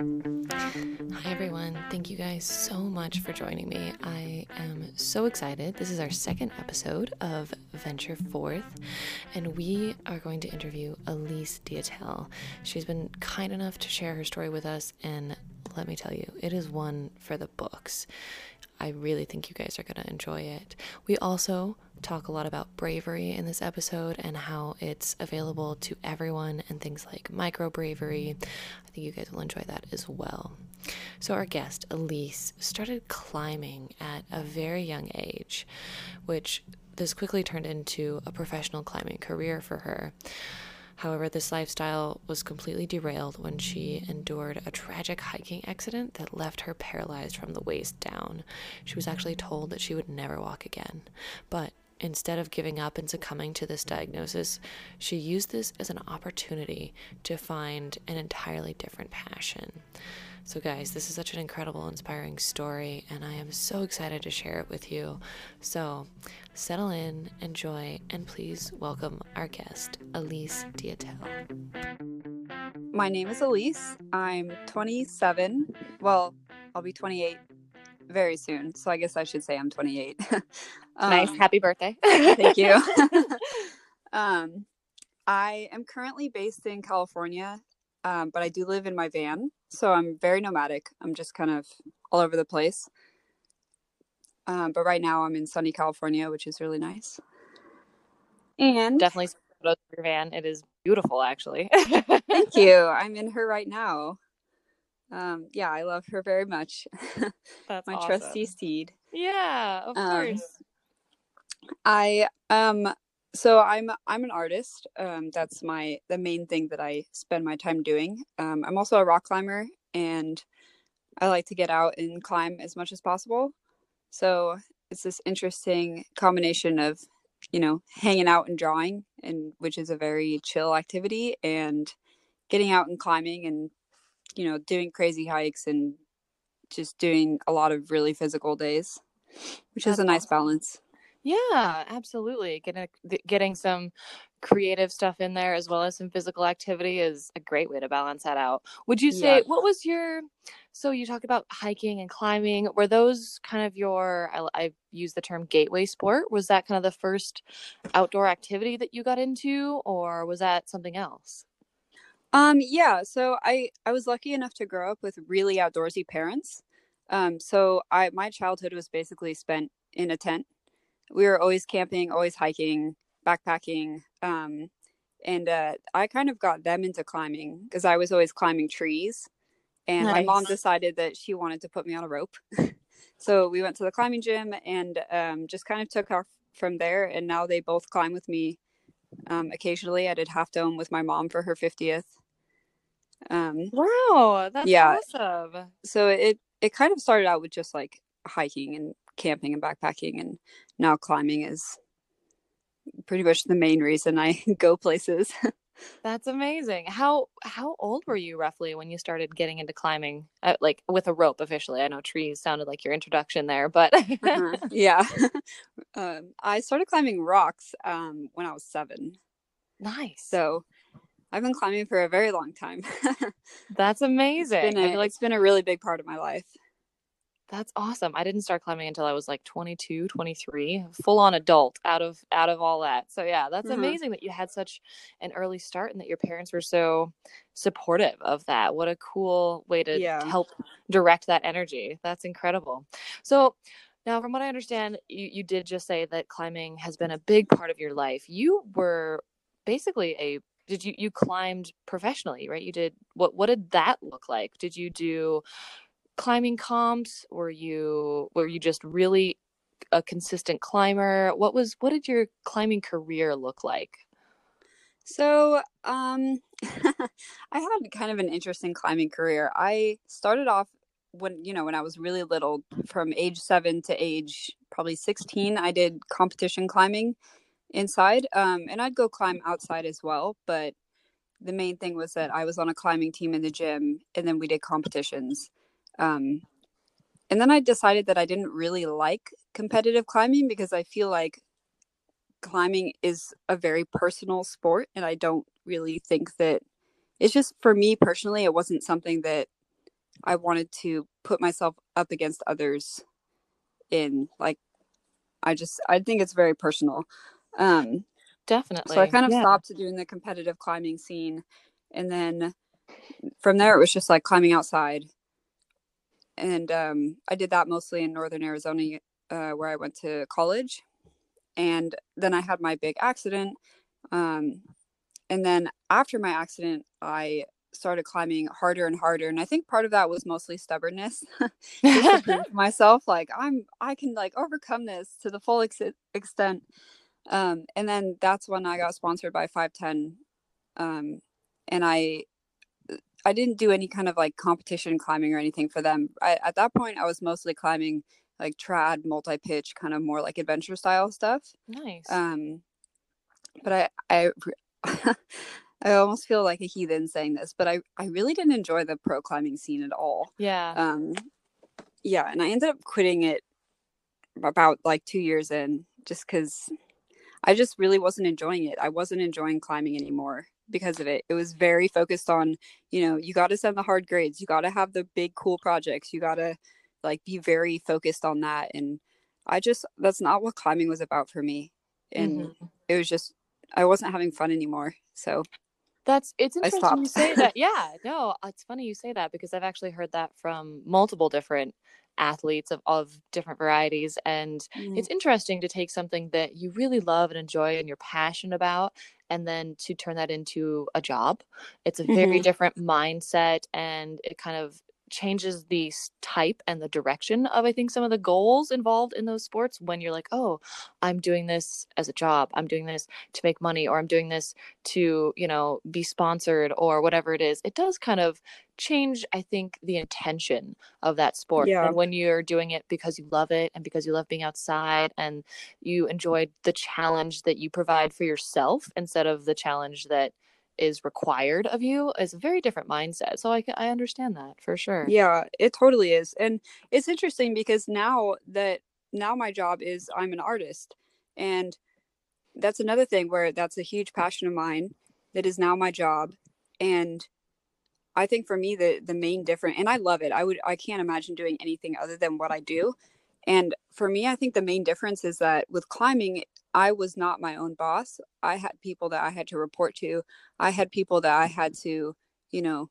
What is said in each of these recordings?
Hi, everyone. Thank you guys so much for joining me. I am so excited. This is our second episode of Venture Forth, and we are going to interview Elise Diatel. She's been kind enough to share her story with us, and let me tell you, it is one for the books. I really think you guys are going to enjoy it. We also talk a lot about bravery in this episode and how it's available to everyone and things like micro bravery. I think you guys will enjoy that as well. So, our guest, Elise, started climbing at a very young age, which this quickly turned into a professional climbing career for her. However, this lifestyle was completely derailed when she endured a tragic hiking accident that left her paralyzed from the waist down. She was actually told that she would never walk again. But instead of giving up and succumbing to this diagnosis, she used this as an opportunity to find an entirely different passion. So, guys, this is such an incredible, inspiring story, and I am so excited to share it with you. So, settle in, enjoy, and please welcome our guest, Elise Diatel. My name is Elise. I'm 27. Well, I'll be 28 very soon. So, I guess I should say I'm 28. um, nice. Happy birthday. thank you. um, I am currently based in California, um, but I do live in my van. So I'm very nomadic. I'm just kind of all over the place. Um, but right now I'm in sunny California, which is really nice. And definitely photos of your van. It is beautiful, actually. thank you. I'm in her right now. Um, yeah, I love her very much. That's my awesome. trusty steed. Yeah, of Um, course. I um so I'm I'm an artist. Um that's my the main thing that I spend my time doing. Um I'm also a rock climber and I like to get out and climb as much as possible. So it's this interesting combination of, you know, hanging out and drawing and which is a very chill activity and getting out and climbing and you know, doing crazy hikes and just doing a lot of really physical days, which is a nice awesome. balance. Yeah, absolutely. Getting getting some creative stuff in there as well as some physical activity is a great way to balance that out. Would you say Yeah. what was your so you talked about hiking and climbing. Were those kind of your I, I use the term gateway sport? Was that kind of the first outdoor activity that you got into or was that something else? Um, yeah, so I I was lucky enough to grow up with really outdoorsy parents. Um, so I my childhood was basically spent in a tent. We were always camping, always hiking, backpacking. Um, and uh, I kind of got them into climbing because I was always climbing trees. And my mom decided that she wanted to put me on a rope. so we went to the climbing gym and um, just kind of took off from there. And now they both climb with me um, occasionally. I did Half Dome with my mom for her 50th. Um, Wow, that's Yeah. awesome. so it it kind of started out with just like hiking and camping and backpacking, and now climbing is pretty much the main reason I go places. That's amazing. How how old were you roughly when you started getting into climbing, uh, like with a rope officially? I know trees sounded like your introduction there, but Uh-huh. Yeah, um, I started climbing rocks um, when I was seven, nice. so I've been climbing for a very long time. That's amazing. It's been, I a, feel like it's been a really big part of my life. That's awesome. I didn't start climbing until I was like 22, 23, full on adult out of out of all that. So yeah, that's Mhm. amazing that you had such an early start and that your parents were so supportive of that. What a cool way to Yeah. help direct that energy. That's incredible. So now from what I understand, you, you did just say that climbing has been a big part of your life. You were basically a did you you climbed professionally, right? You did what what did that look like? Did you do climbing comps? Were you were you just really a consistent climber? What was what did your climbing career look like? So, um, I had kind of an interesting climbing career. I started off when, you know, when I was really little, from age seven to age probably 16, I did competition climbing inside. Um, and I'd go climb outside as well. But the main thing was that I was on a climbing team in the gym and then we did competitions. Um, and then I decided that I didn't really like competitive climbing because I feel like climbing is a very personal sport and I don't really think that it's just for me personally it wasn't something that I wanted to put myself up against others in like I just I think it's very personal. Um Definitely. so I kind of yeah. stopped doing the competitive climbing scene and then from there it was just like climbing outside. And um I did that mostly in northern Arizona uh, where I went to college. And then I had my big accident. Um and then after my accident I started climbing harder and harder and i think part of that was mostly stubbornness just to prove to myself like i'm i can like overcome this to the full ex- extent um and then that's when i got sponsored by Five Ten um and i i didn't do any kind of like competition climbing or anything for them I, at that point i was mostly climbing like trad multi-pitch kind of more like adventure style stuff nice. um but i i I almost feel like a heathen saying this, but I, I really didn't enjoy the pro climbing scene at all. yeah. Um, yeah, and I ended up quitting it about like two years in, just because I just really wasn't enjoying it. I wasn't enjoying climbing anymore because of it. It was very focused on, you know, you got to send the hard grades, you got to have the big cool projects, you got to like be very focused on that. And I just that's not what climbing was about for me, and Mhm. it was just I wasn't having fun anymore. So That's it's interesting you say that. Yeah, no, it's funny you say that because I've actually heard that from multiple different athletes of, of different varieties. And it's interesting to take something that you really love and enjoy and you're passionate about and then to turn that into a job. It's a very Mhm. different mindset and it kind of changes the type and the direction of I think some of the goals involved in those sports when you're like, "Oh, I'm doing this as a job. I'm doing this to make money or I'm doing this to, you know, be sponsored or whatever it is." It does kind of change I think the intention of that sport. Yeah. And when you're doing it because you love it and because you love being outside and you enjoy the challenge that you provide for yourself instead of the challenge that is required of you is a very different mindset. So I I understand that for sure. Yeah, it totally is. And it's interesting because now that now my job is I'm an artist. And that's another thing where that's a huge passion of mine that is now my job. And I think for me the the main difference and I love it. I would I can't imagine doing anything other than what I do. And for me, I think the main difference is that with climbing, I was not my own boss. I had people that I had to report to. I had people that I had to, you know,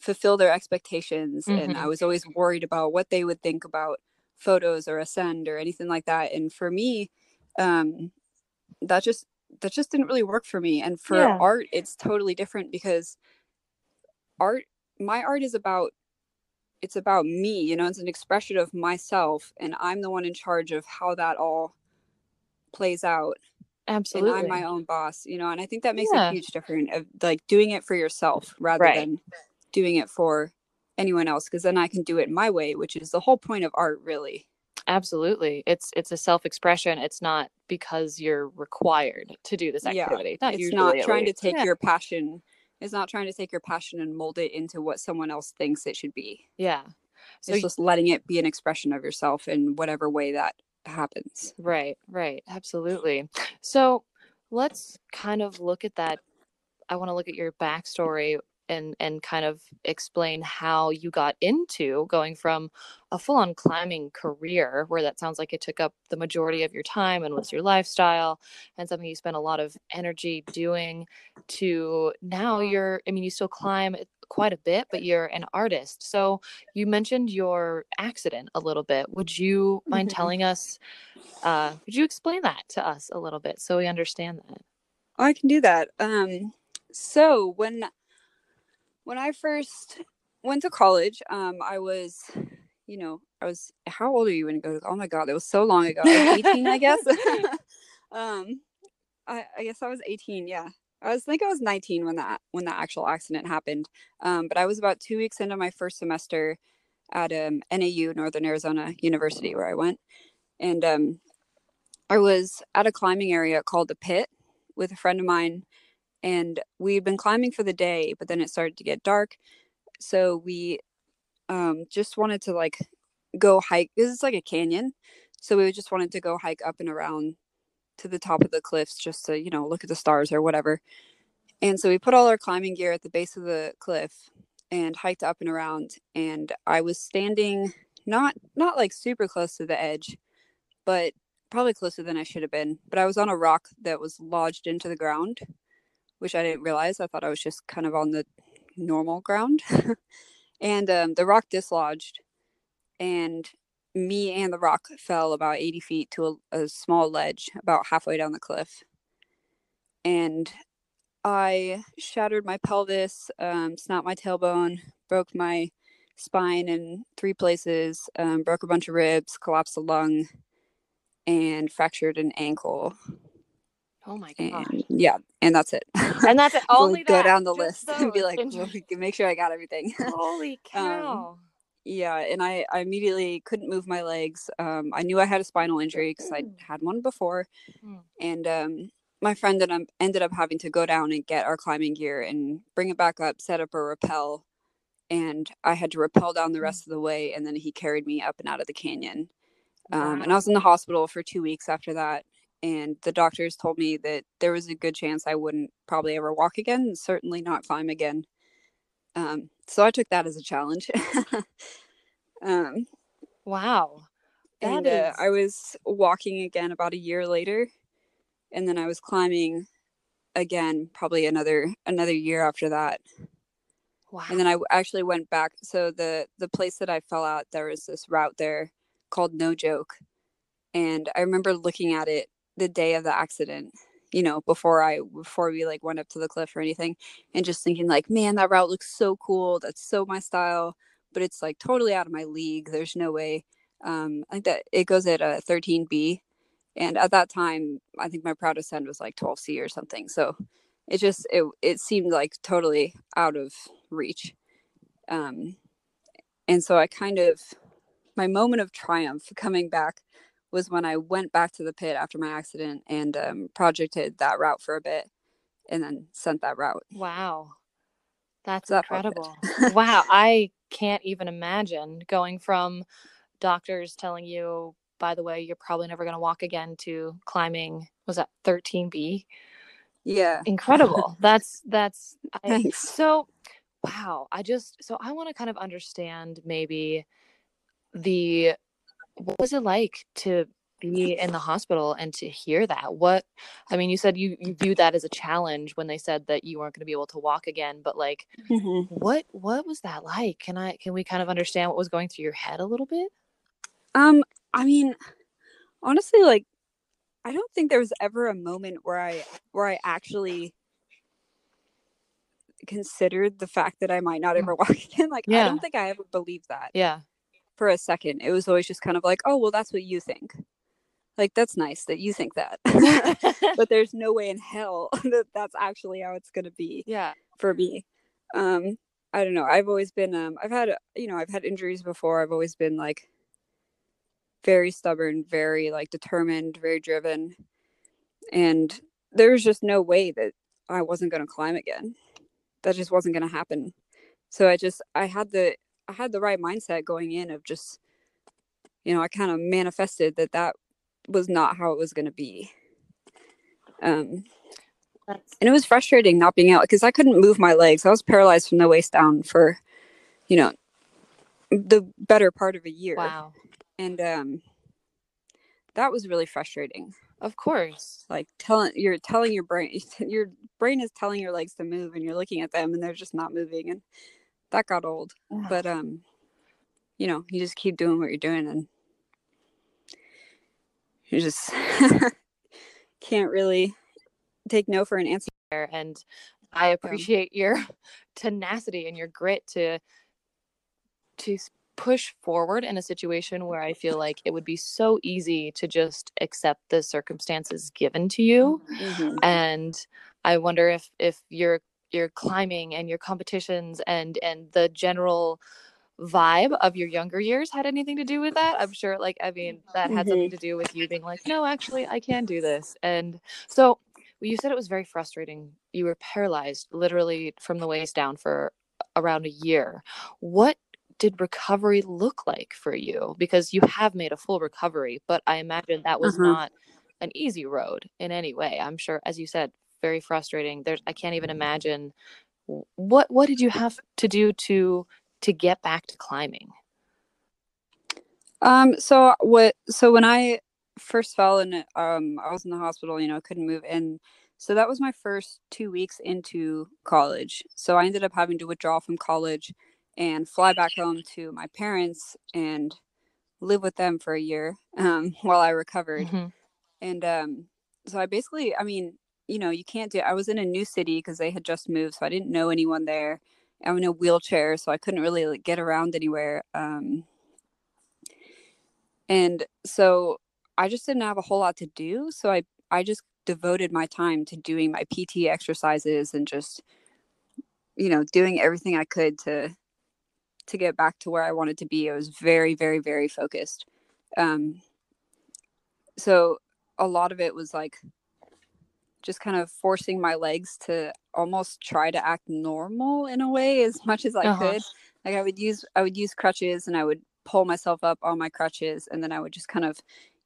fulfill their expectations and i Mhm. was always worried about what they would think about photos or ascend or anything like that and for me um that just that just didn't really work for me and for Yeah. art it's totally different because art my art is about it's about me you know it's an expression of myself and i'm the one in charge of how that all plays out Absolutely. and i'm my own boss you know and i think that makes Yeah. a huge difference of like doing it for yourself rather Right. than doing it for anyone else because then i can do it my way which is the whole point of art really Absolutely. It's it's a self-expression. It's not because you're required to do this Yeah, activity. Not it's not trying to take yeah. your passion it's not trying to take your passion and mold it into what someone else thinks it should be Yeah. So it's y- just letting it be an expression of yourself in whatever way that happens right, right. Absolutely. So let's kind of look at that. I want to look at your backstory and and kind of explain how you got into going from a full-on climbing career where that sounds like it took up the majority of your time and was your lifestyle and something you spent a lot of energy doing to now you're I mean you still climb quite a bit but you're an artist. So you mentioned your accident a little bit. Would you mind Mhm. telling us uh would you explain that to us a little bit so we understand that? i can do that um so when when i first went to college um i was you know i was how old are you when you go to oh my god it was so long ago I was 18 i guess um I, I guess i was 18 yeah i was think i was 19 when that when that actual accident happened um but i was about two weeks into my first semester at um nau northern arizona university where i went and um i was at a climbing area called the pit with a friend of mine and we'd been climbing for the day but then it started to get dark so we um just wanted to like go hike this is like a canyon so we just wanted to go hike up and around to the top of the cliffs just to you know look at the stars or whatever and so we put all our climbing gear at the base of the cliff and hiked up and around and I was standing not not like super close to the edge, but probably closer than I should have been. But I was on a rock that was lodged into the ground, which I didn't realize. I thought I was just kind of on the normal ground. and um, the rock dislodged, and me and the rock fell about 80 feet to a, a small ledge about halfway down the cliff. And I shattered my pelvis, um, snapped my tailbone, broke my spine in three places, um, broke a bunch of ribs, collapsed a lung, and fractured an ankle. Oh my god! And, yeah, and that's it. And that's it. Only go that, down the just list and be like, well, make sure I got everything. Holy cow! Yeah, and I, I immediately couldn't move my legs. Um, I knew I had a spinal injury because I Mm. had one before, Mm. and um, my friend and I ended up having to go down and get our climbing gear and bring it back up, set up a rappel, and I had to rappel down the Mm. rest of the way, and then he carried me up and out of the canyon. Um, and I was in the hospital for two weeks after that. And the doctors told me that there was a good chance I wouldn't probably ever walk again, certainly not climb again. Um, so I took that as a challenge. um, Wow. That and uh, I was walking again about a year later, and then I was climbing again probably another another year after that. wow. and then I actually went back. So the the place that I fell out, there was this route there called No Joke, and I remember looking at it the day of the accident. You know, before I before we like went up to the cliff or anything, and just thinking like, man, that route looks so cool. That's so my style, but it's like totally out of my league. There's no way. Um, I think that it goes at a 13B, and at that time, I think my proudest end was like 12C or something. So it just it it seemed like totally out of reach um and so i kind of my moment of triumph coming back was when i went back to the pit after my accident and um, projected that route for a bit and then sent that route Wow. That's So that incredible. wow. I can't even imagine going from doctors telling you, by the way, you're probably never going to walk again to climbing, was that 13B? yeah Incredible. that's, that's, I, so, wow. I just, so I want to kind of understand maybe the, what was it like to be in the hospital and to hear that? What i mean you said you you viewed that as a challenge when they said that you weren't going to be able to walk again but like Mhm. what what was that like? Can i can we kind of understand what was going through your head a little bit? Um i mean honestly like i don't think there was ever a moment where i where i actually considered the fact that i might not Mm. ever walk again. Like i don't think i ever believed that. Yeah for a second. It was always just kind of like, oh, well, that's what you think. Like, that's nice that you think that. but there's no way in hell that that's actually how it's going to be yeah for me. Um, I don't know. I've always been, um, I've had, you know, I've had injuries before. I've always been like very stubborn, very like determined, very driven. And there was just no way that I wasn't going to climb again. That just wasn't going to happen. So I just, I had the, I had the right mindset going in of just, you know, I kind of manifested that that was not how it was going to be. Um, that's and it was frustrating not being out because I couldn't move my legs. I was paralyzed from the waist down for, you know, the better part of a year. wow And um, that was really frustrating. of course Like telling you're telling your brain, your brain is telling your legs to move, and you're looking at them, and they're just not moving, and that got old. But um, you know, you just keep doing what you're doing, and you just can't really take no for an answer. and i appreciate your tenacity and your grit to to push forward in a situation where i feel like it would be so easy to just accept the circumstances given to you Mhm. and i wonder if if your your climbing and your competitions and and the general vibe of your younger years had anything to do with that? I'm sure like i mean that had something to do with you being like no actually i can do this. And so you said it was very frustrating. You were paralyzed literally from the waist down for around a year. What did recovery look like for you? Because you have made a full recovery but i imagine that was Uh-huh. not an easy road in any way. I'm sure as you said very frustrating there's i can't even imagine what what did you have to do to to get back to climbing? Um, so what? So when I first fell and um, I was in the hospital, you know, couldn't move, and so that was my first two weeks into college. So I ended up having to withdraw from college and fly back home to my parents and live with them for a year um, while I recovered. Mm-hmm. And um, so I basically, I mean, you know, you can't do. I was in a new city because they had just moved, so I didn't know anyone there. I'm in a wheelchair, so I couldn't really like, get around anywhere. Um, and so I just didn't have a whole lot to do. So I I just devoted my time to doing my PT exercises and just you know doing everything I could to to get back to where I wanted to be. I was very very very focused. Um, so a lot of it was like just kind of forcing my legs to almost try to act normal in a way as much as I uh-huh. could. Like I would use I would use crutches and I would pull myself up on my crutches and then I would just kind of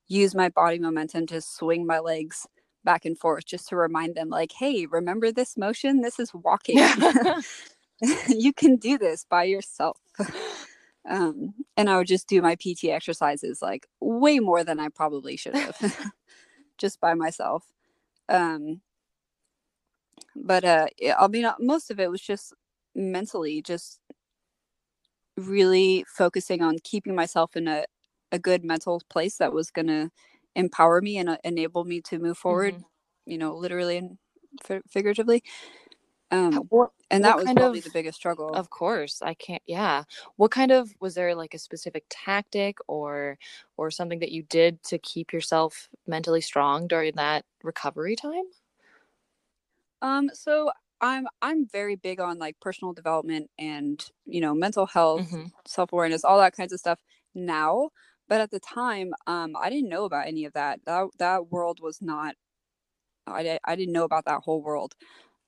use my body momentum to swing my legs back and forth just to remind them like hey remember this motion? This is walking. You can do this by yourself. Um, and i would just do my pt exercises like way more than i probably should have just by myself um, but uh, i mean most of it was just mentally just really focusing on keeping myself in a, a good mental place that was going to empower me and uh, enable me to move forward mm-hmm. you know literally and f- figuratively um what, and that was probably of, the biggest struggle. of course i can't yeah. What kind of was there like a specific tactic or or something that you did to keep yourself mentally strong during that recovery time? Um so i'm i'm very big on like personal development and you know mental health mm-hmm. self-awareness all that kinds of stuff now but at the time um i didn't know about any of that. That that world was not i, I didn't know about that whole world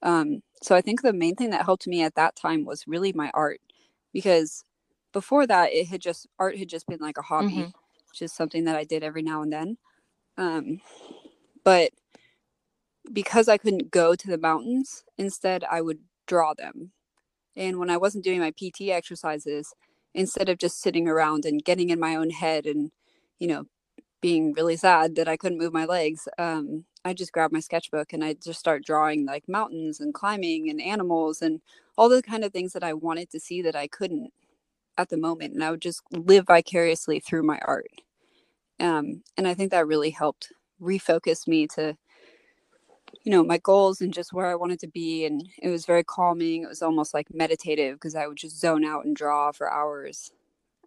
um so i think the main thing that helped me at that time was really my art because before that it had just art had just been like a hobby mm-hmm. just something that i did every now and then um but because i couldn't go to the mountains instead i would draw them and when i wasn't doing my pt exercises instead of just sitting around and getting in my own head and you know being really sad that i couldn't move my legs um, i just grab my sketchbook and i just start drawing like mountains and climbing and animals and all the kind of things that i wanted to see that i couldn't at the moment and i would just live vicariously through my art. Um, and i think that really helped refocus me to you know my goals and just where i wanted to be and it was very calming. It was almost like meditative because i would just zone out and draw for hours.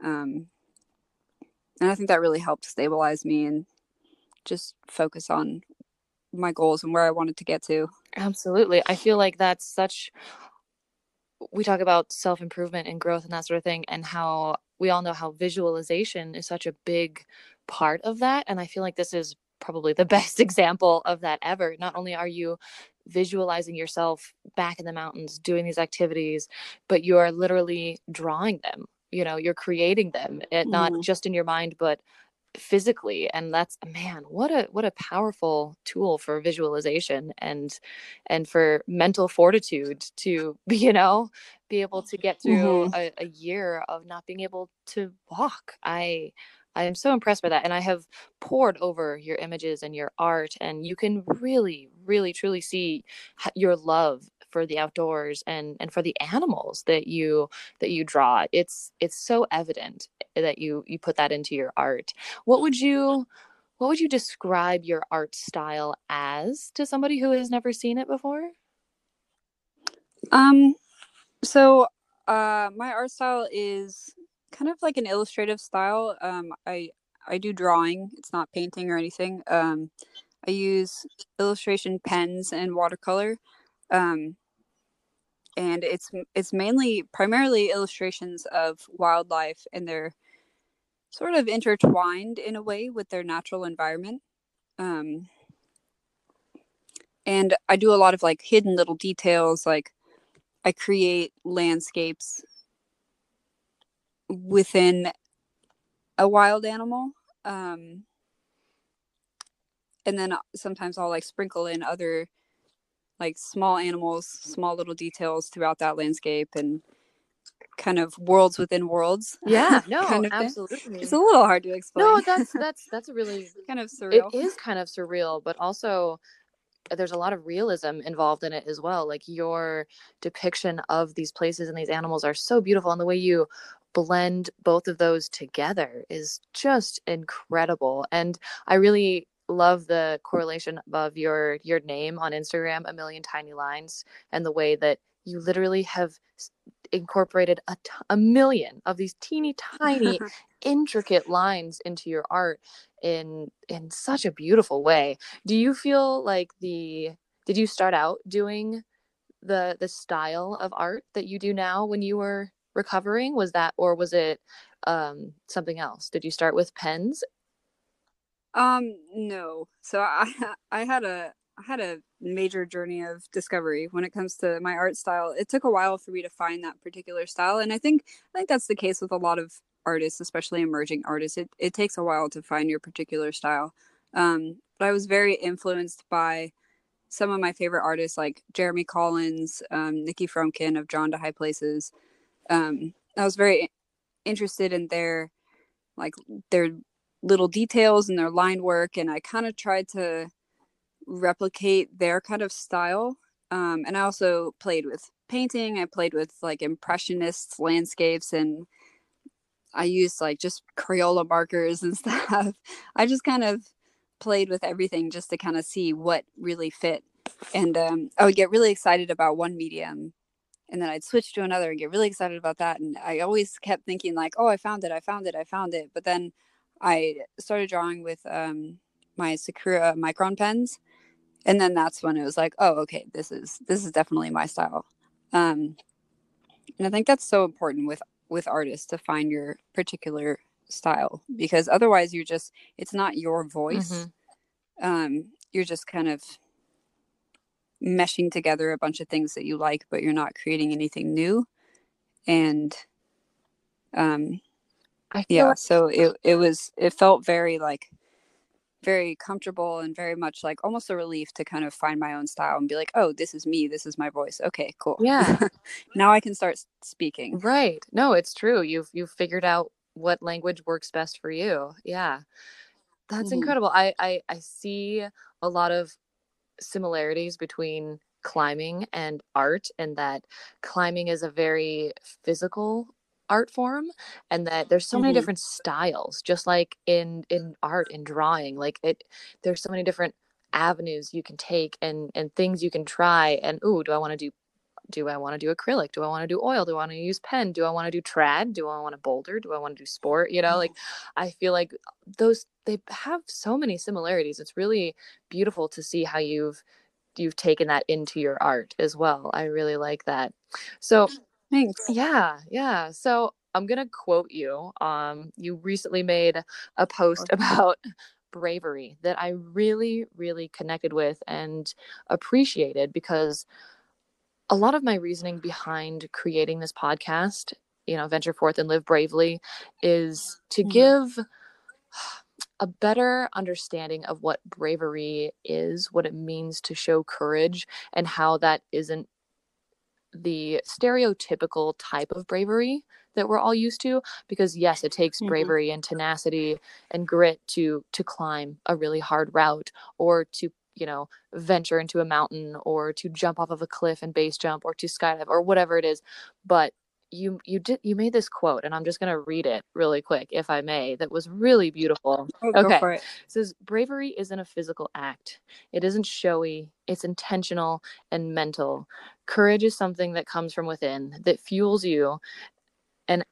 Um, and i think that really helped stabilize me and just focus on my goals and where i wanted to get to absolutely i feel like that's such we talk about self improvement and growth and that sort of thing and how we all know how visualization is such a big part of that and i feel like this is probably the best example of that ever. Not only are you visualizing yourself back in the mountains doing these activities, but you are literally drawing them. You know, you're creating them, it, not mm. just in your mind, but physically and that's man what a what a powerful tool for visualization and and for mental fortitude to you know be able to get through mm-hmm. a, a year of not being able to walk i I am so impressed by that. And I have pored over your images and your art, and you can really, really, truly see your love for the outdoors and and for the animals that you that you draw it's it's so evident that you you put that into your art what would you what would you describe your art style as to somebody who has never seen it before um so uh my art style is kind of like an illustrative style. Um, I I do drawing. It's not painting or anything. Um, I use illustration pens and watercolor. Um, and it's it's mainly primarily illustrations of wildlife and they're sort of intertwined in a way with their natural environment. Um, and I do a lot of like hidden little details like I create landscapes within a wild animal. Um, and then sometimes I'll like sprinkle in other like small animals, small little details throughout that landscape and kind of worlds within worlds. Yeah, no, kind of thing. absolutely. It's a little hard to explain. No, that's that's that's a really kind of surreal. It is kind of surreal, but also uh, there's a lot of realism involved in it as well. Like your depiction of these places and these animals are so beautiful, and the way you blend both of those together is just incredible. And I really love the correlation of your your name on Instagram, a million tiny lines, and the way that you literally have incorporated a, t- a million of these teeny tiny intricate lines into your art in in such a beautiful way. Do you feel like the did you start out doing the the style of art that you do now when you were recovering? Was that or was it um something else? Did you start with pens Um, no. So I I had a I had a major journey of discovery when it comes to my art style. It took a while for me to find that particular style, and I think I think that's the case with a lot of artists, especially emerging artists. It it takes a while to find your particular style. Um, but I was very influenced by some of my favorite artists like Jeremy Collins, um, Nikki Frumkin of Drawn to High Places. Um, I was very interested in their like their little details and their line work and i kind of tried to replicate their kind of style um, and i also played with painting i played with like impressionist landscapes and i used like just crayola markers and stuff. I just kind of played with everything just to kind of see what really fit and um, i would get really excited about one medium and then i'd switch to another and get really excited about that and i always kept thinking like oh i found it i found it i found it but then I started drawing with um, my Sakura micron pens, and then that's when it was like, oh, okay, this is this is definitely my style. Um, and I think that's so important with with artists to find your particular style because otherwise you're just it's not your voice. Mhm. Um, you're just kind of meshing together a bunch of things that you like, but you're not creating anything new. And um, i yeah like- so it it was it felt very like very comfortable and very much like almost a relief to kind of find my own style and be like oh this is me this is my voice okay cool yeah now i can start speaking Right. No, it's true. You've you've figured out what language works best for you. Yeah. That's Mhm. incredible. I, I I see a lot of similarities between climbing and art and that climbing is a very physical art form and that there's so many Mhm. different styles just like in in art and drawing like it there's so many different avenues you can take and and things you can try and ooh do I want to do do I want to do acrylic? Do I want to do oil? Do I want to use pen? Do I want to do trad? Do I want to boulder? Do I want to do sport? You know, like I feel like those they have so many similarities. It's really beautiful to see how you've you've taken that into your art as well. I really like that. So thanks yeah, yeah. So I'm gonna quote you. Um, you recently made a post about bravery that I really, really connected with and appreciated because a lot of my reasoning behind creating this podcast, you know, Venture Forth and Live Bravely, is to Mhm. give a better understanding of what bravery is, what it means to show courage, and how that isn't the stereotypical type of bravery that we're all used to because yes it takes Mhm. bravery and tenacity and grit to to climb a really hard route or to you know venture into a mountain or to jump off of a cliff and base jump or to skydive or whatever it is but you you did you made this quote and i'm just going to read it really quick if i may that was really beautiful oh, go okay. for it it says bravery isn't a physical act. It isn't showy. It's intentional and mental. Courage is something that comes from within that fuels you and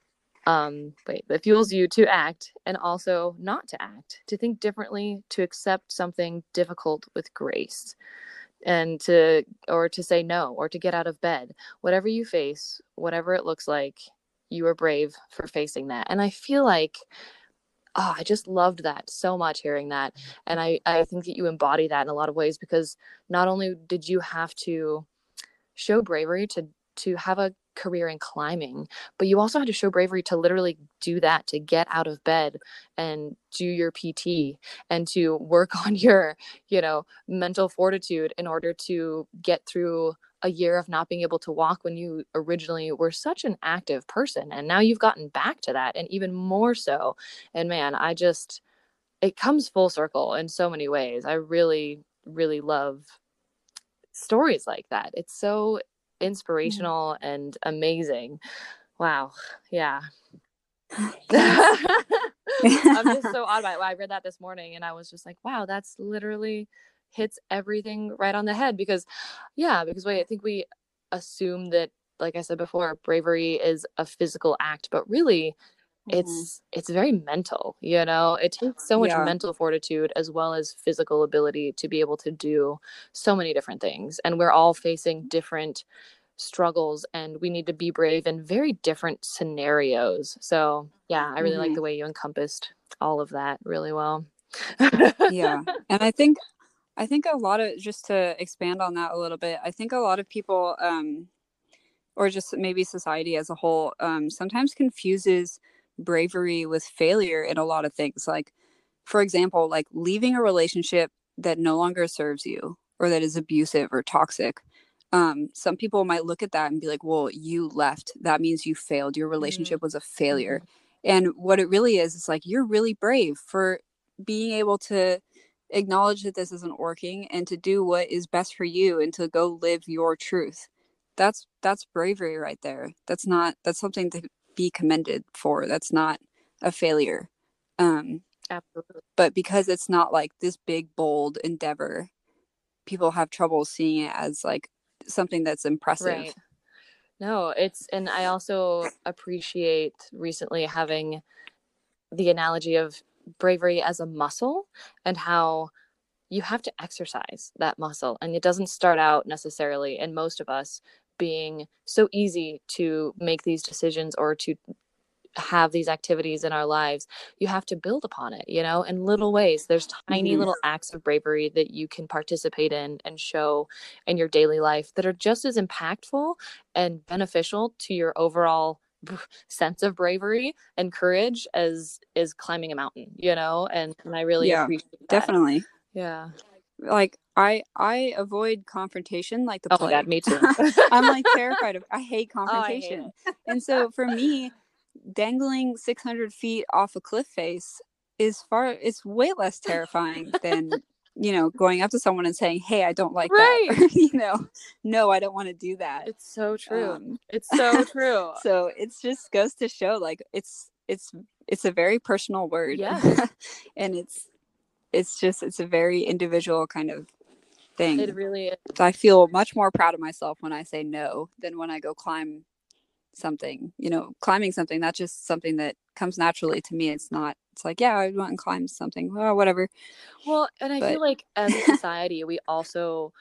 um wait, that fuels you to act and also not to act, to think differently, to accept something difficult with grace and to or to say no or to get out of bed. Whatever you face, whatever it looks like, you are brave for facing that. And I feel like oh, I just loved that so much hearing that. And I, I think that you embody that in a lot of ways because not only did you have to show bravery to to have a career in climbing, but you also had to show bravery to literally do that, to get out of bed and do your PT and to work on your, you know, mental fortitude in order to get through a year of not being able to walk when you originally were such an active person. And now you've gotten back to that and even more so. And man, I just, it comes full circle in so many ways. I really, really love stories like that. It's so. Inspirational mm-hmm. and amazing. Wow. Yeah. I'm just so odd by it. I read that this morning and I was just like, wow, that's literally hits everything right on the head because yeah, because wait, I think we assume that like I said before, bravery is a physical act, but really mm-hmm. it's it's very mental, you know. It takes so much yeah. mental fortitude as well as physical ability to be able to do so many different things. And we're all facing different struggles and we need to be brave in very different scenarios. So, yeah, I really mm-hmm. like the way you encompassed all of that really well. yeah. And I think I think a lot of just to expand on that a little bit, I think a lot of people um or just maybe society as a whole um sometimes confuses bravery with failure in a lot of things. Like for example, like leaving a relationship that no longer serves you or that is abusive or toxic um, some people might look at that and be like, well, you left. That means you failed. Your mm-hmm. relationship mm-hmm. was a failure. And what it really is, is like, you're really brave for being able to acknowledge that this isn't working and to do what is best for you and to go live your truth. That's that's bravery right there. That's not that's something to be commended for. That's not a failure. Um Absolutely. But because it's not like this big bold endeavor, people have trouble seeing it as like something that's impressive. Right. No, it's and I also appreciate recently having the analogy of bravery as a muscle and how you have to exercise that muscle and it doesn't start out necessarily in most of us being so easy to make these decisions or to have these activities in our lives you have to build upon it you know in little ways there's tiny mm-hmm. little acts of bravery that you can participate in and show in your daily life that are just as impactful and beneficial to your overall sense of bravery and courage as is climbing a mountain you know and, and i really yeah, appreciate that. definitely yeah like I I avoid confrontation like the oh plague. God, me too. I'm like terrified of. I hate confrontation, oh, I hate and so for me, dangling 600 feet off a cliff face is far it's way less terrifying than you know going up to someone and saying hey i don't like right. that you know no i don't want to do that it's so true um, it's so true so it's just goes to show like it's it's it's a very personal word yeah and it's it's just it's a very individual kind of thing. It really is. i feel much more proud of myself when i say no than when i go climb something you know climbing something that's just something that comes naturally to me. It's not it's like yeah i want to climb something well whatever. Well and i but... feel like as a society we also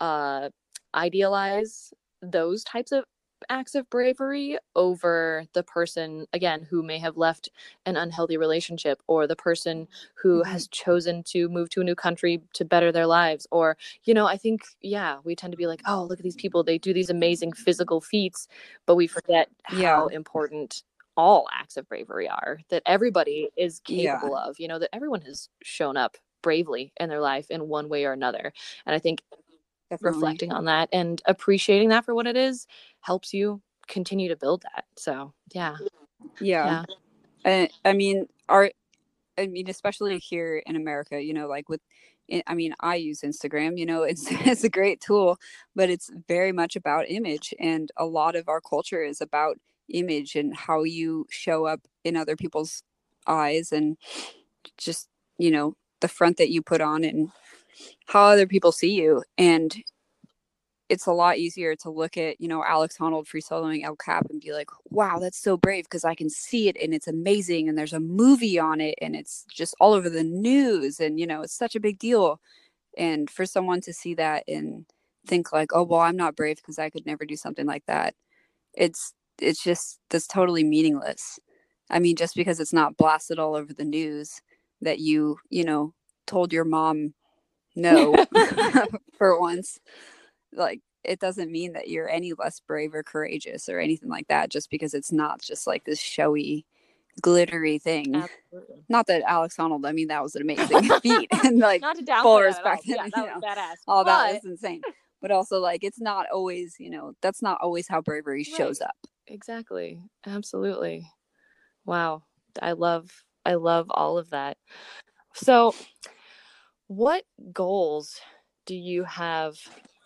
uh idealize those types of acts of bravery over the person again who may have left an unhealthy relationship or the person who mm-hmm. has chosen to move to a new country to better their lives or you know i think yeah we tend to be like oh look at these people they do these amazing physical feats but we forget yeah. how important all acts of bravery are that everybody is capable yeah. of you know that everyone has shown up bravely in their life in one way or another and i think Definitely. Mm-hmm. reflecting on that and appreciating that for what it is helps you continue to build that. So yeah. Yeah. yeah. I, I mean, our, I mean, especially here in America, you know, like with, eh, I mean, I use Instagram, you know, it's, it's a great tool, but it's very much about image. And a lot of our culture is about image and how you show up in other people's eyes and just, you know, the front that you put on and how other people see you. And it's a lot easier to look at, you know, Alex Honnold free soloing El Cap and be like, wow, that's so brave because I can see it and it's amazing and there's a movie on it and it's just all over the news and, you know, it's such a big deal. And for someone to see that and think like, oh, well, I'm not brave because I could never do something like that. It's, it's just, that's totally meaningless. I mean, just because it's not blasted all over the news that you, you know, told your mom no for once like it doesn't mean that you're any less brave or courageous or anything like that just because it's not just like this showy glittery thing. Absolutely. Not that Alex Honnold, I mean that was an amazing feat and like Not to full that at all. respect, Yeah, that was know, badass. all that But- is insane. But also like it's not always, you know, that's not always how bravery shows up. Exactly. Absolutely. Wow. I love I love all of that. So what goals do you have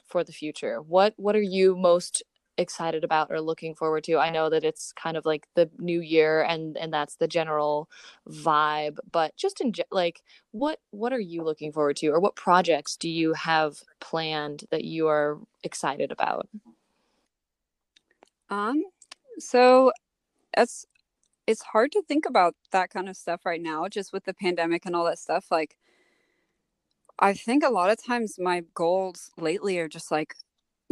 for the future? What what are you most excited about or looking forward to? I know that it's kind of like the new year and and that's the general vibe, but just in like what what are you looking forward to or what projects do you have planned that you are excited about? Um, so it's it's hard to think about that kind of stuff right now, just with the pandemic and all that stuff. Like, I think a lot of times my goals lately are just like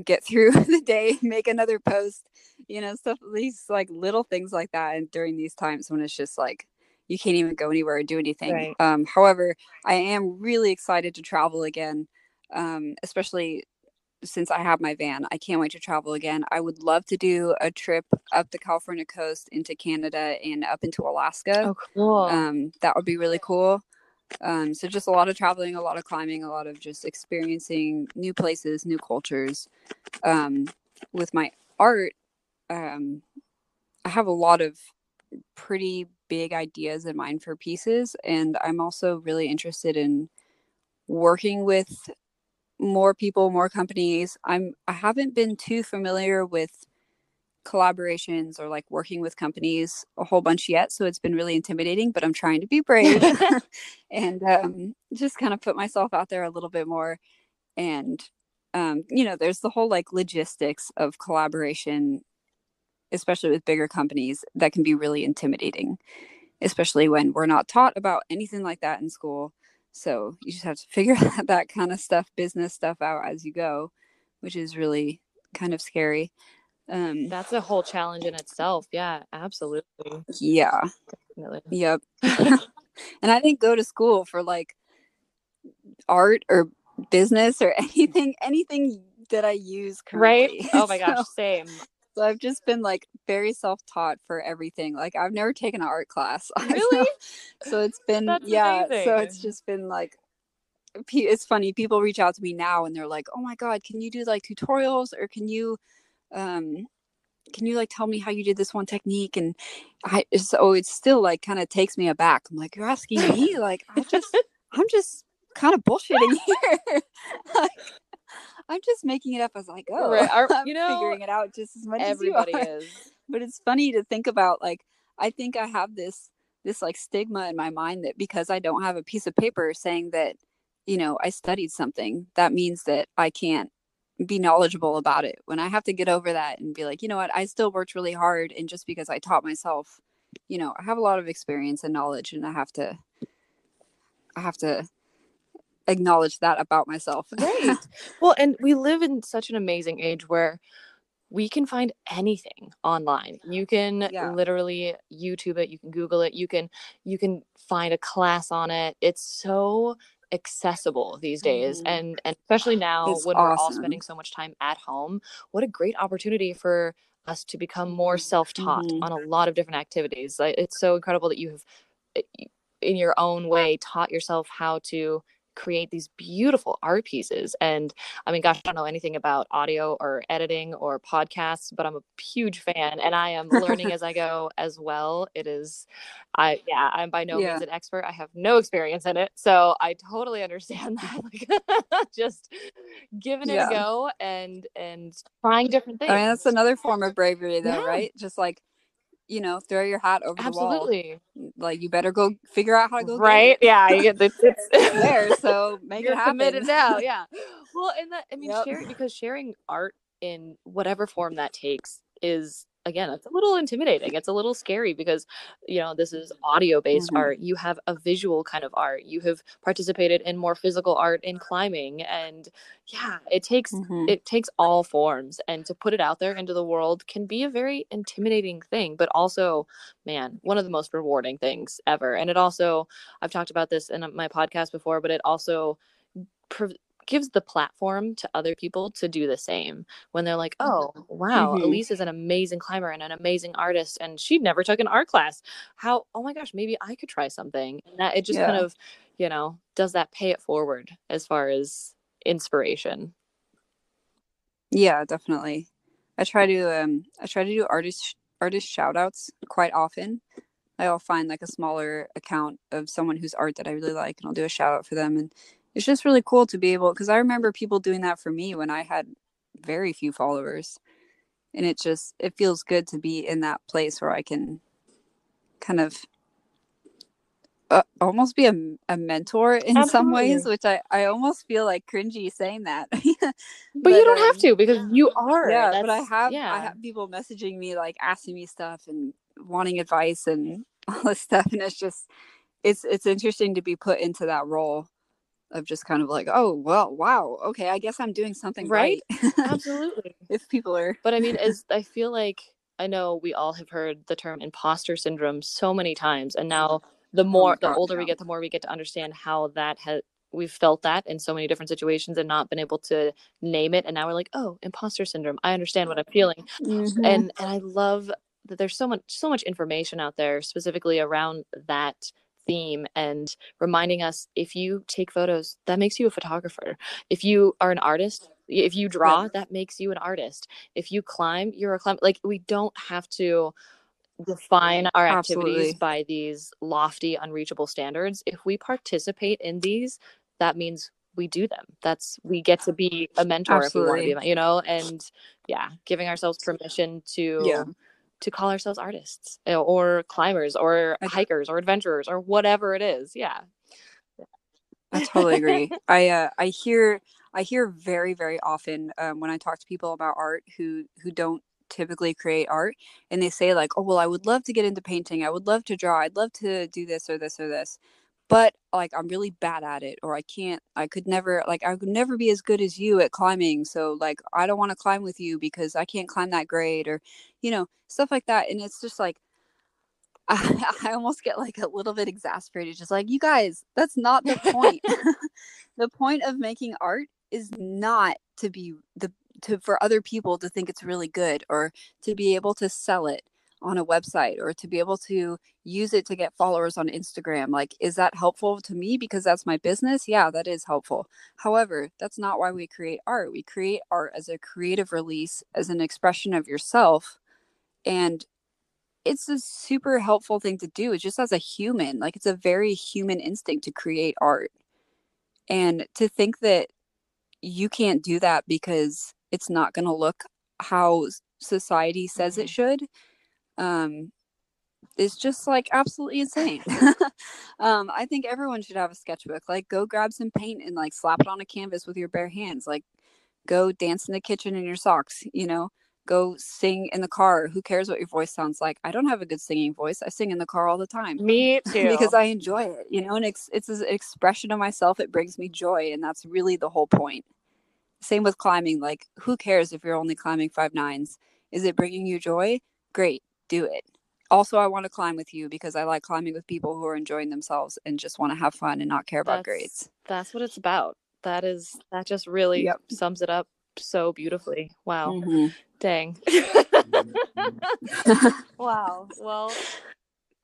get through the day, make another post, you know, stuff these like little things like that. And during these times when it's just like you can't even go anywhere or do anything. Right. Um, however, I am really excited to travel again, um, especially since I have my van. I can't wait to travel again. I would love to do a trip up the California coast into Canada and up into Alaska. Oh cool. Um, that would be really cool. Um, so just a lot of traveling, a lot of climbing, a lot of just experiencing new places, new cultures. Um, with my art, um, I have a lot of pretty big ideas in mind for pieces, and I'm also really interested in working with more people, more companies. I'm I haven't been too familiar with collaborations or like working with companies a whole bunch yet so it's been really intimidating but i'm trying to be brave and um, just kind of put myself out there a little bit more and um, you know there's the whole like logistics of collaboration especially with bigger companies that can be really intimidating especially when we're not taught about anything like that in school. So you just have to figure that kind of stuff business stuff out as you go which is really kind of scary um That's a whole challenge in itself. Yeah, absolutely. yeah Definitely. Yep. and I didn't go to school for like art or business or anything anything that I use Right? Oh my gosh, So, same. so I've just been like very self-taught for everything. Like I've never taken an art class. Really? so it's been That's yeah, so it's just been like it's funny people reach out to me now and they're like, "Oh my god, can you do like tutorials or can you um can you like tell me how you did this one technique? And i so it still like kind of takes me aback. I'm like you're asking me? Like i just i'm just kind of bullshitting here. Like, i'm just making it up as i go. Right, our- i'm you know, figuring it out just as much Everybody as you are. is. but it's funny to think about like i think i have this this like stigma in my mind that because i don't have a piece of paper saying that you know i studied something that means that i can't be knowledgeable about it when i have to get over that and be like you know what i still worked really hard and just because i taught myself you know i have a lot of experience and knowledge and i have to i have to acknowledge that about myself Right. Well, and we live in such an amazing age where we can find anything online. You can Yeah. literally YouTube it, you can Google it, you can you can find a class on it. It's so accessible these days Mhm. and and especially now It's when we're all spending so much time at home what a great opportunity for us to become more self-taught Mhm. on a lot of different activities like it's so incredible that you have uh, in your own way taught yourself how to create these beautiful art pieces and i mean gosh i don't know anything about audio or editing or podcasts but i'm a huge fan and i am learning as i go as well it is i yeah i'm by no Yeah. means an expert i have no experience in it so i totally understand that like just giving it Yeah. a go and and trying different things i mean that's another form of bravery though Yeah. right just like you know throw your hat over the wall absolutely. like you better go figure out how to go right? Yeah you get the it's there so make you're it happen. committed now yeah. Well and that i mean Yep. sharing because sharing art in whatever form that takes is again it's a little intimidating it's a little scary because you know this is audio based Mhm. art you have a visual kind of art you have participated in more physical art in climbing and yeah it takes Mhm. it takes all forms and to put it out there into the world can be a very intimidating thing but also man one of the most rewarding things ever and it also i've talked about this in my podcast before but it also prov- gives the platform to other people to do the same when they're like oh wow Mhm. elise is an amazing climber and an amazing artist and she never took an art class how oh my gosh maybe i could try something and that it just kind of you know does that pay it forward as far as inspiration Yeah, definitely. I try to um I try to do artist artist shout outs quite often. I'll find like a smaller account of someone whose art that I really like and I'll do a shout out for them and it's just really cool to be able because I remember people doing that for me when I had very few followers. And it just it feels good to be in that place where I can kind of uh, almost be a, a mentor in some ways, which I, I almost feel like cringy saying that. but, you don't have um, to because you are yeah but i have yeah i have people messaging me like asking me stuff and wanting advice and all this stuff and it's just it's it's interesting to be put into that role of just kind of like oh well wow okay i guess i'm doing something Right? right, absolutely if people are But I mean, as I feel like I know we all have heard the term imposter syndrome so many times, and now the more the older we get, the more we get to understand how that has we've felt that in so many different situations and not been able to name it, and now we're like, oh, imposter syndrome. I understand what I'm feeling, Mhm. and and I love that there's so much so much information out there specifically around that theme and reminding us if you take photos that makes you a photographer if you are an artist if you draw that makes you an artist if you climb you're a climb like we don't have to define our activities Absolutely. by these lofty unreachable standards if we participate in these that means we do them that's we get to be a mentor if we want to be a Absolutely. you know and yeah giving ourselves permission to Yeah. To call ourselves artists uh, or climbers or hikers or adventurers or whatever it is yeah. I totally agree. I uh, I hear I hear very very often um, when I talk to people about art who who don't typically create art and they say like oh well I would love to get into painting. I would love to draw. I'd love to do this or this or this but like I'm really bad at it or I can't I could never like I could never be as good as you at climbing so like I don't want to climb with you because I can't climb that grade or you know stuff like that and it's just like I, I almost get like a little bit exasperated just like you guys that's not the point. The point of making art is not to be the to for other people to think it's really good or to be able to sell it on a website or to be able to use it to get followers on Instagram like is that helpful to me because that's my business? Yeah that is helpful. However that's not why we create art. We create art as a creative release as an expression of yourself and it's a super helpful thing to do It's just as a human like it's a very human instinct to create art. And to think that you can't do that because it's not going to look how society says it Mhm. should um is just like absolutely insane um i think everyone should have a sketchbook like go grab some paint and like slap it on a canvas with your bare hands like go dance in the kitchen in your socks you know go sing in the car who cares what your voice sounds like i don't have a good singing voice i sing in the car all the time me too because I enjoy it, you know, and it's it's an expression of myself. It brings me joy, and that's really the whole point. Same with climbing. Like, who cares if you're only climbing five nines? Is it bringing you joy? Great, do it. Also, I want to climb with you because I like climbing with people who are enjoying themselves and just want to have fun and not care about that's, grades. that's what it's about that is that just really Yep. sums it up so beautifully wow Mhm. dang wow well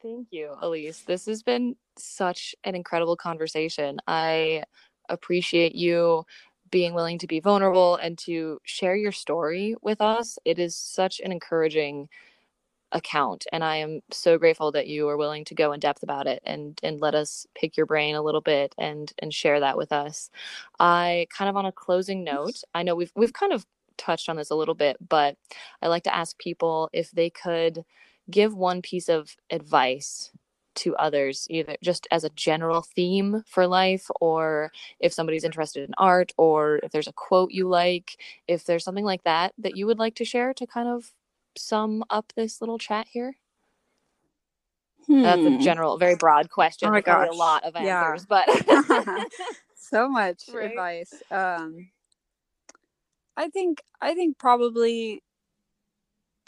thank you elise this has been such an incredible conversation i appreciate you being willing to be vulnerable and to share your story with us it is such an encouraging account and i am so grateful that you are willing to go in depth about it and and let us pick your brain a little bit and and share that with us. I kind of on a closing note i know we've we've kind of touched on this a little bit but i like to ask people if they could give one piece of advice to others either just as a general theme for life or if somebody's interested in art or if there's a quote you like if there's something like that that you would like to share to kind of sum up this little chat here? That's a Hmm. general, very broad question. Oh my probably a lot of Yeah. answers, but so much Right? advice. Um, I think I think probably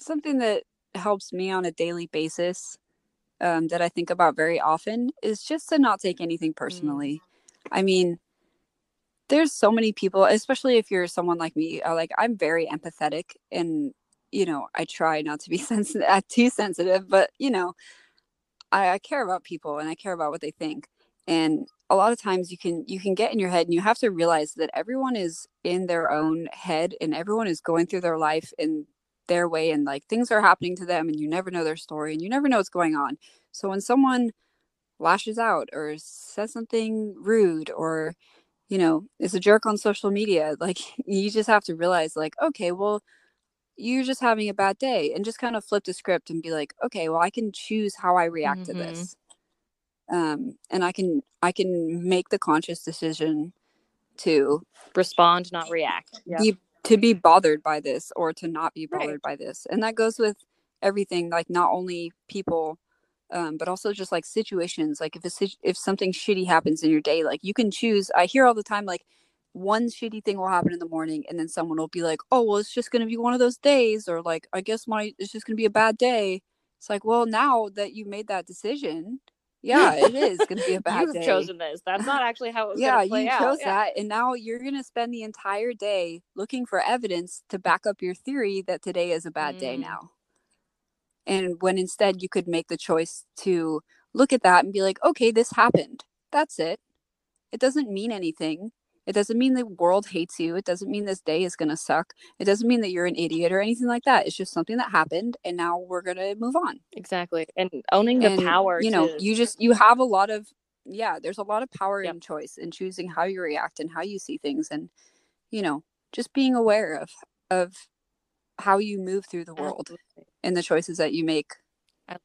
something that helps me on a daily basis um, that I think about very often is just to not take anything personally. I mean, there's so many people, especially if you're someone like me. uh, Like I'm very empathetic, and you know, I try not to be sensitive, uh, too sensitive, but you know, I, I care about people and I care about what they think. And a lot of times you can you can get in your head and you have to realize that everyone is in their own head and everyone is going through their life in their way and like things are happening to them and you never know their story and you never know what's going on. So when someone lashes out or says something rude or you know is a jerk on social media like you just have to realize like okay well you're just having a bad day and just kind of flip the script and be like okay well i can choose how i react Mm-hmm. to this um and i can i can make the conscious decision to Respond, not react. Yeah. be to be bothered by this or to not be Right. bothered by this and that goes with everything like not only people um, but also just like situations like if a if something shitty happens in your day like you can choose i hear all the time like one shitty thing will happen in the morning and then someone will be like oh well it's just going to be one of those days or like i guess my it's just going to be a bad day it's like well now that you made that decision yeah it is going to be a bad day. You've day chosen this. That's not actually how it was yeah you out. chose Yeah. that and now you're going to spend the entire day looking for evidence to back up your theory that today is a bad day Mm. now and when instead you could make the choice to look at that and be like okay this happened that's it it doesn't mean anything it doesn't mean the world hates you it doesn't mean this day is going to suck it doesn't mean that you're an idiot or anything like that it's just something that happened and now we're going to move on Exactly. And owning the and power you know to- you just you have a lot of yeah there's a lot of power Yep. in choice in choosing how you react and how you see things and you know just being aware of of how you move through the world Absolutely. and the choices that you make I love-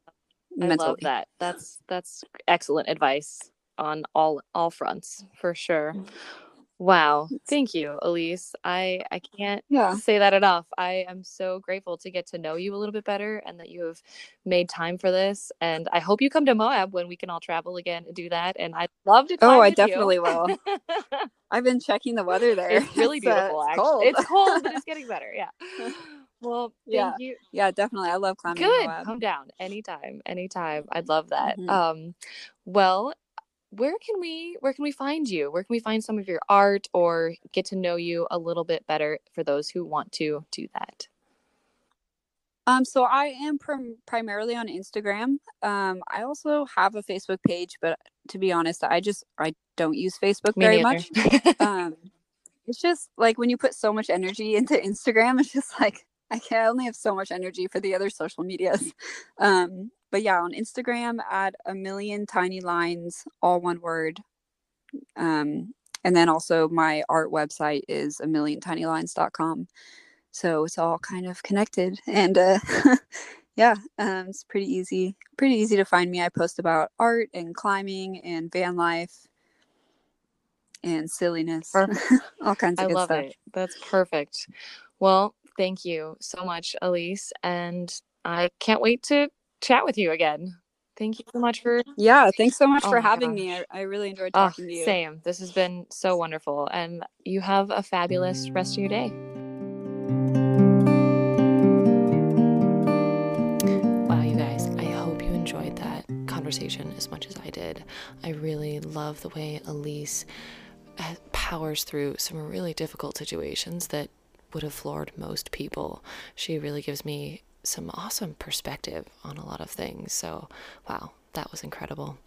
mentally I love that. That's that's excellent advice on all all fronts for sure. Mm. Wow. Thank you, Elise. I I can't yeah say that enough. I am so grateful to get to know you a little bit better and that you have made time for this. And I hope you come to Moab when we can all travel again and do that. And I'd love to Oh, I with you. definitely will. i've been checking the weather there it's really It's, uh, beautiful, it's actually. cold. It's cold, but it's getting better. Yeah. Well, thank Yeah. you. yeah definitely i love climbing Good. Moab. Come down anytime. Anytime. I'd love that. Mhm. Um, well, where can we where can we find you? Where can we find some of your art or get to know you a little bit better for those who want to do that? Um, so I am prim- primarily on Instagram. Um, I also have a Facebook page, but to be honest, I just I don't use Facebook Me very neither. much. um, it's just like when you put so much energy into Instagram, it's just like I can I only have so much energy for the other social medias. Um, but yeah, on Instagram at a million tiny lines, all one word. Um, and then also my art website is a million tiny lines.com. So it's all kind of connected and uh yeah, um, it's pretty easy, pretty easy to find me. I post about art and climbing and van life and silliness, all kinds of I good love stuff. it. That's perfect. Well, thank you so much, Elise. And I can't wait to chat with you again. Thank you so much for Yeah, thanks so much Oh for my having me. I. I really enjoyed oh, talking to you. same. This has been so wonderful. And you have a fabulous rest of your day. Wow, you guys, I hope you enjoyed that conversation as much as I did. I really love the way Elise uh, powers through some really difficult situations that would have floored most people. She really gives me some awesome perspective on a lot of things. So, wow, that was incredible.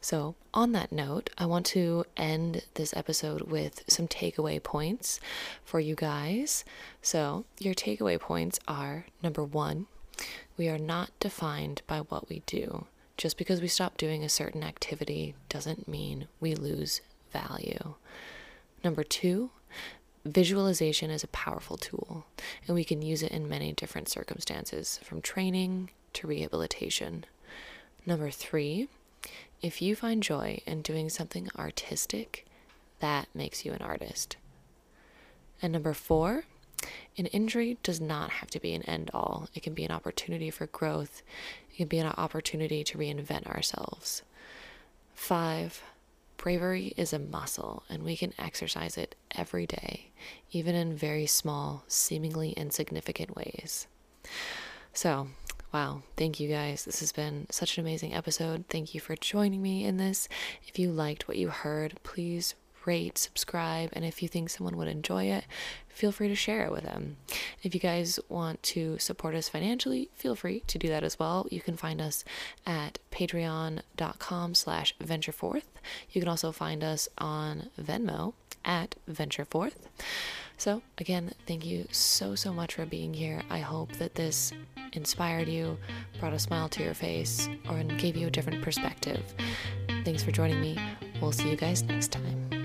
So, on that note, I want to end this episode with some takeaway points for you guys. So, your takeaway points are number one, we are not defined by what we do. Just because we stop doing a certain activity doesn't mean we lose value. Number two, visualization is a powerful tool, and we can use it in many different circumstances, from training to rehabilitation. Number three, if you find joy in doing something artistic, that makes you an artist. And number four, an injury does not have to be an end all. It can be an opportunity for growth, it can be an opportunity to reinvent ourselves. Five, bravery is a muscle, and we can exercise it every day, even in very small, seemingly insignificant ways. So, wow, thank you guys. This has been such an amazing episode. Thank you for joining me in this. If you liked what you heard, please rate, subscribe, and if you think someone would enjoy it, feel free to share it with them. If you guys want to support us financially, feel free to do that as well. You can find us at patreon.com slash ventureforth. You can also find us on Venmo at ventureforth. So, again, thank you so, so much for being here. I hope that this inspired you, brought a smile to your face, or gave you a different perspective. Thanks for joining me. We'll see you guys next time.